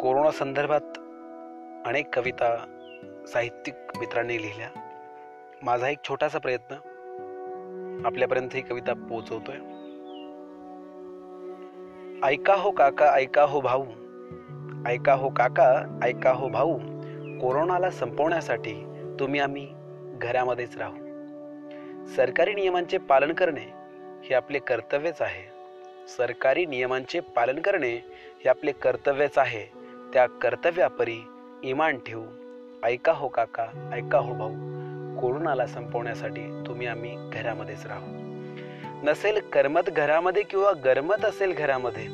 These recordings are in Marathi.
कोरोना संदर्भात अनेक कविता साहित्यिक मित्रांनी लिहिल्या. माझा एक छोटासा प्रयत्न आपल्यापर्यंत ही कविता पोहोचवतोय. ऐका हो काका ऐका हो भाऊ. ऐका हो काका ऐका हो भाऊ. कोरोनाला संपवण्यासाठी तुम्ही आम्ही घरामध्येच राहू. सरकारी नियमांचे पालन करणे हे आपले कर्तव्यच आहे. सरकारी नियमांचे पालन करणे हे आपले कर्तव्यच आहे. त्या कर्तव्यापरी इमान ठेवू. ऐका हो काका ऐका हो भाऊ. कोरोनाला संपवण्यासाठी तुम्ही आम्ही घरामध्येच राहू. नसेल करमत घरामध्ये किंवा गरमत असेल घरामध्ये.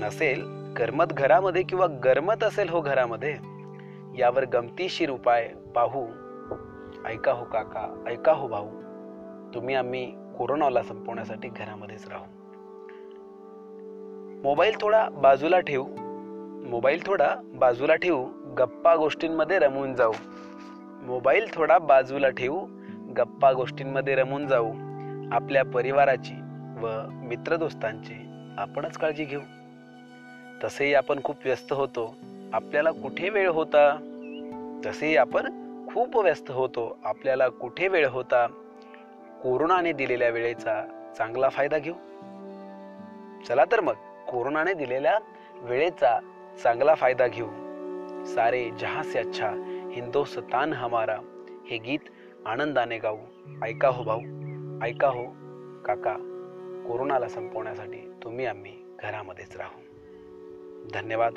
नसेल करमत घरामध्ये किंवा गरमत असेल हो घरामध्ये. यावर गमतीशीर उपाय पाहू. ऐका हो काका ऐका हो भाऊ. तुम्ही आम्ही कोरोनाला संपवण्यासाठी घरामध्येच राहू. मोबाईल थोडा बाजूला ठेवू. मोबाईल थोडा बाजूला ठेवू गप्पा गोष्टींमध्ये रमून जाऊ. मोबाईल थोडा बाजूला ठेवू गप्पा गोष्टींमध्ये रमून जाऊ. आपल्या परिवाराची व मित्रदोस्तांची आपणच काळजी घेऊ. तसेही आपण खूप व्यस्त होतो. आपल्याला कुठे वेळ होता? तसेही आपण खूप व्यस्त होतो. आपल्याला कुठे वेळ होता? कोरोनाने दिलेल्या वेळेचा चांगला फायदा घेऊ. चला तर मग कोरोनाने दिलेल्या वेळेचा चांगला फायदा घेऊ. सारे जहा से अच्छा हिंदोस्तान हमारा हे गीत आनंदाने गाऊ. ऐका हो भाऊ ऐका हो काका. कोरोनाला संपवण्यासाठी तुम्ही आम्ही घरामध्येच राहू. धन्यवाद.